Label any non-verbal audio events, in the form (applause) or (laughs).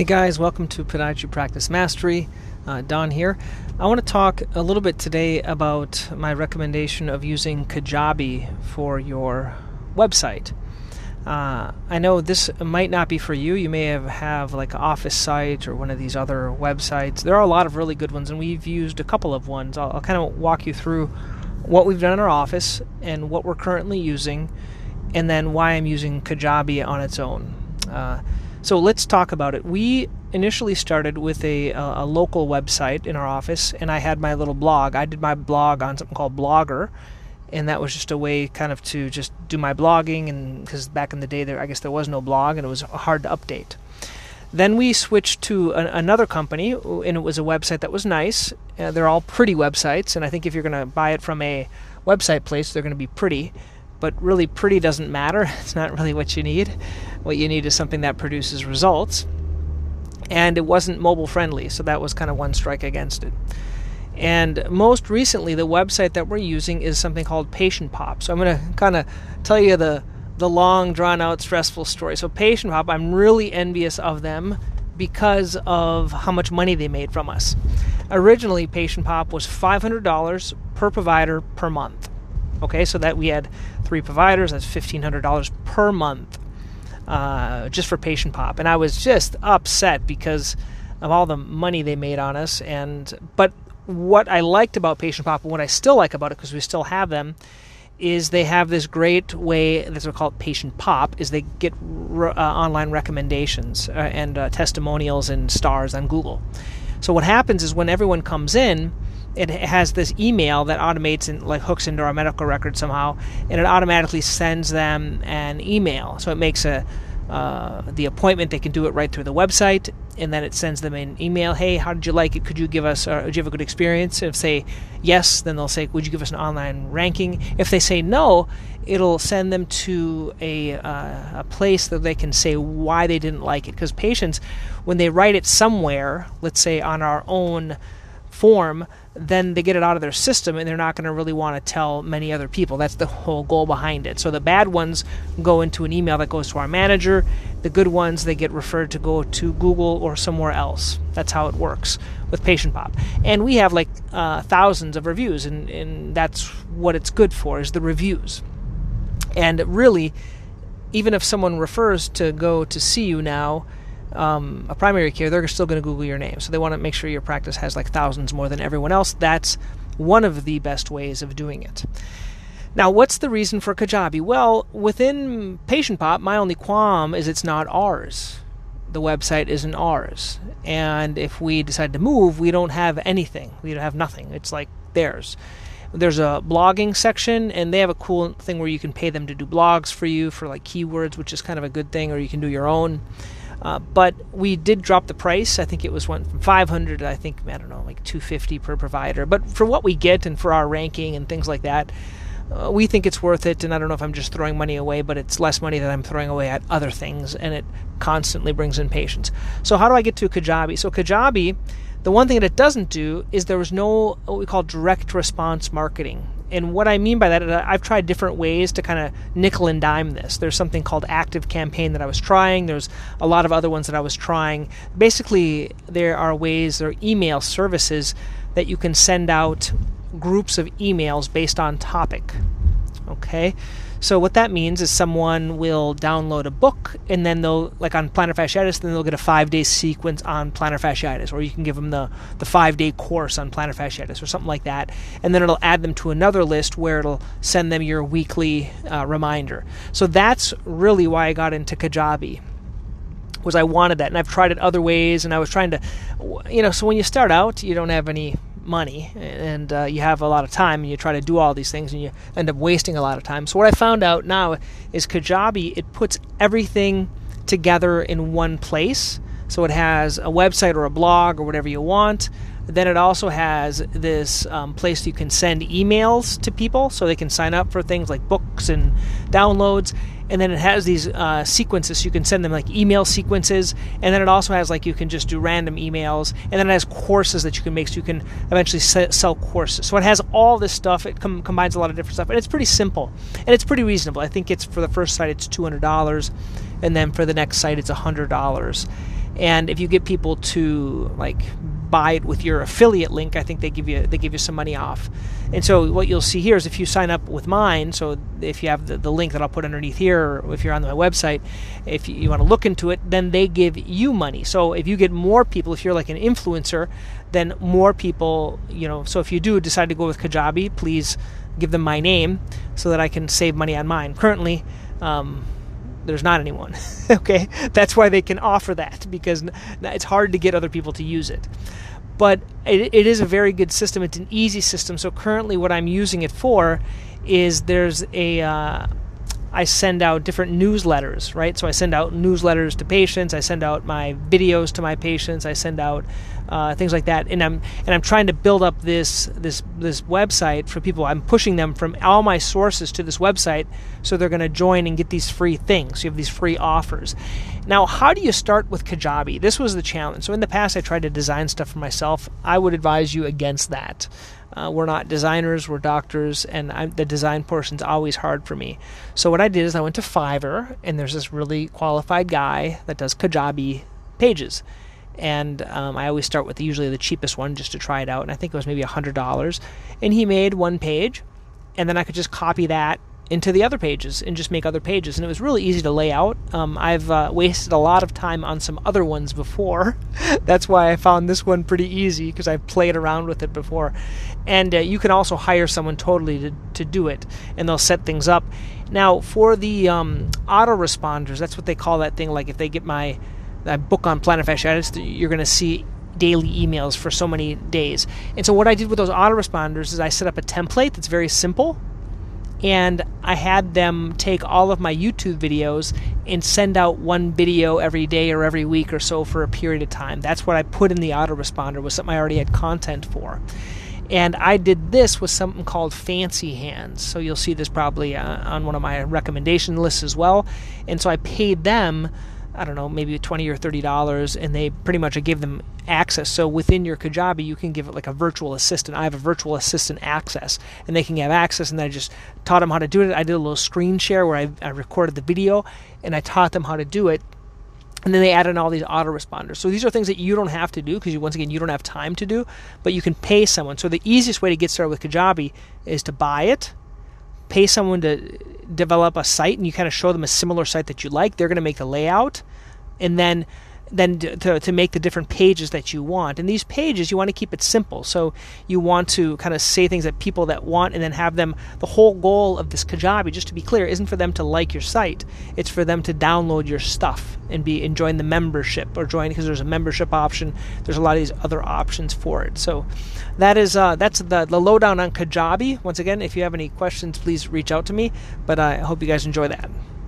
Hey guys, welcome to Podiatry Practice Mastery. Uh, Don here. I want to talk a little bit today about my recommendation of using Kajabi for your website. Uh, I know this might not be for you. You may have, have like an office site or one of these other websites. There are a lot of really good ones, and we've used a couple of ones. I'll, I'll kind of walk you through what we've done in our office and what we're currently using, and then why I'm using Kajabi on its own. Uh, so let's talk about it. We initially started with a, a, local website in our office, and I had my little blog. I did my blog on something called Blogger, and that was just a way kind of to just do my blogging. And because back in the day, there I guess there was no blog, and it was hard to update. Then we switched to an, another company, and it was a website that was nice. Uh, they're all pretty websites, and I think if you're going to buy it from a website place, they're going to be pretty but really pretty doesn't matter. (laughs) It's not really what you need. What you need is something that produces results. And it wasn't mobile friendly, so that was kind of one strike against it. And most recently, the website that we're using is something called Patient Pop. So I'm going to kind of tell you the the long, drawn out, stressful story. So Patient Pop, I'm really envious of them because of how much money they made from us. Originally, Patient Pop was $500 per provider per month. Okay, so that we had three providers, that's $1,500 per month uh, just for Patient Pop. And I was just upset because of all the money they made on us. And But what I liked about Patient Pop and what I still like about it, because we still have them, is they have this great way that's what called patient pop is they get uh, online recommendations uh, and uh, testimonials and stars on google so what happens is when everyone comes in it has this email that automates and like hooks into our medical record somehow, and it automatically sends them an email. So it makes a uh, the appointment. They can do it right through the website, and then it sends them an email. Hey, how did you like it? Could you give us? Uh, did you have a good experience? If say yes, then they'll say, would you give us an online ranking? If they say no, it'll send them to a uh, a place that they can say why they didn't like it. Because patients, when they write it somewhere, let's say on our own form, then they get it out of their system and they're not going to really want to tell many other people. That's the whole goal behind it. So the bad ones go into an email that goes to our manager. The good ones, they get referred to go to Google or somewhere else. That's how it works with Patient Pop. And we have like uh, thousands of reviews, and, and that's what it's good for, is the reviews. And really, even if someone refers to go to see you now, um, a primary care, they're still going to Google your name. So they want to make sure your practice has like thousands more than everyone else. That's one of the best ways of doing it. Now, what's the reason for Kajabi? Well, within Patient Pop, my only qualm is it's not ours. The website isn't ours. And if we decide to move, we don't have anything. We have nothing. It's like theirs. There's a blogging section, and they have a cool thing where you can pay them to do blogs for you for like keywords, which is kind of a good thing, or you can do your own. Uh, but we did drop the price. I think it was went from 500 I think I don't know like 250 per provider. But for what we get and for our ranking and things like that, uh, we think it's worth it. And I don't know if I'm just throwing money away, but it's less money that I'm throwing away at other things, and it constantly brings in patients. So how do I get to Kajabi? So Kajabi. The one thing that it doesn't do is there was no what we call direct response marketing and what I mean by that, uh, I've tried different ways to kind of nickel and dime this. There's something called Active Campaign that I was trying. There's a lot of other ones that I was trying. Basically, there are ways, there are email services that you can send out groups of emails based on topic. Okay? So what that means is someone will download a book and then they'll like on plantar fasciitis, then they'll get a five day sequence on plantar fasciitis, or you can give them the the five day course on plantar fasciitis or something like that, and then it'll add them to another list where it'll send them your weekly uh, reminder. So that's really why I got into Kajabi was I wanted that, and I've tried it other ways, and I was trying to, you know, so when you start out, you don't have any money and uh, you have a lot of time and you try to do all these things and you end up wasting a lot of time. So what I found out now is Kajabi it puts everything together in one place. So it has a website or a blog or whatever you want. Then it also has this um, place you can send emails to people so they can sign up for things like books and downloads. And then it has these uh, sequences so you can send them like email sequences. And then it also has like you can just do random emails. And then it has courses that you can make so you can eventually sell courses. So it has all this stuff. It com- combines a lot of different stuff. And it's pretty simple. And it's pretty reasonable. I think it's for the first site it's $200 and then for the next site it's $100 And if you get people to like buy it with your affiliate link, I think they give you they give you some money off. And so what you'll see here is if you sign up with mine, so if you have the, the link that I'll put underneath here, or if you're on my website, if you, want to look into it, then they give you money. So if you get more people, if you're like an influencer, then more people, you know. So if you do decide to go with Kajabi, please give them my name so that I can save money on mine. Currently. Um, there's not anyone. (laughs) okay, that's why they can offer that because it's hard to get other people to use it. But it, it is a very good system. It's an easy system. So currently, what I'm using it for is there's a uh, I send out different newsletters, right? So I send out newsletters to patients. I send out my videos to my patients. I send out uh, things like that, and I'm and I'm trying to build up this this this website for people. I'm pushing them from all my sources to this website, so they're going to join and get these free things. You have these free offers. Now, how do you start with Kajabi? This was the challenge. So in the past, I tried to design stuff for myself. I would advise you against that. Uh, we're not designers, we're doctors, and I'm, the design portion's always hard for me. So what I did is I went to Fiverr, and there's this really qualified guy that does Kajabi pages. And um, I always start with usually the cheapest one just to try it out, and I think it was maybe $100. And he made one page, and then I could just copy that into the other pages and just make other pages. And it was really easy to lay out. Um, I've uh, wasted a lot of time on some other ones before. (laughs) That's why I found this one pretty easy because I've played around with it before. And uh, you can also hire someone totally to, to do it, and they'll set things up. Now, for the um, autoresponders, that's what they call that thing. Like if they get my, my book on plantar fasciitis, you're going to see daily emails for so many days. And so what I did with those autoresponders is I set up a template that's very simple and I had them take all of my YouTube videos and send out one video every day or every week or so for a period of time. That's what I put in the autoresponder was something I already had content for. And I did this with something called Fancy Hands. So you'll see this probably uh, on one of my recommendation lists as well. And so I paid them I don't know, maybe twenty or thirty dollars, and they pretty much give them access. So within your Kajabi, you can give it like a virtual assistant. I have a virtual assistant access, and they can have access. And I just taught them how to do it. I did a little screen share where I, I recorded the video, and I taught them how to do it. And then they added in all these autoresponders. So these are things that you don't have to do because once again you don't have time to do, but you can pay someone. So the easiest way to get started with Kajabi is to buy it pay someone to develop a site and you kind of show them a similar site that you like, they're going to make the layout and then then to, to make the different pages that you want. And these pages, you want to keep it simple. So you want to kind of say things that people that want and then have them. The whole goal of this Kajabi, just to be clear, isn't for them to like your site. It's for them to download your stuff and be and join the membership or join because there's a membership option. There's a lot of these other options for it. So that is uh, that's the, the lowdown on Kajabi. Once again, if you have any questions, please reach out to me. But I hope you guys enjoy that.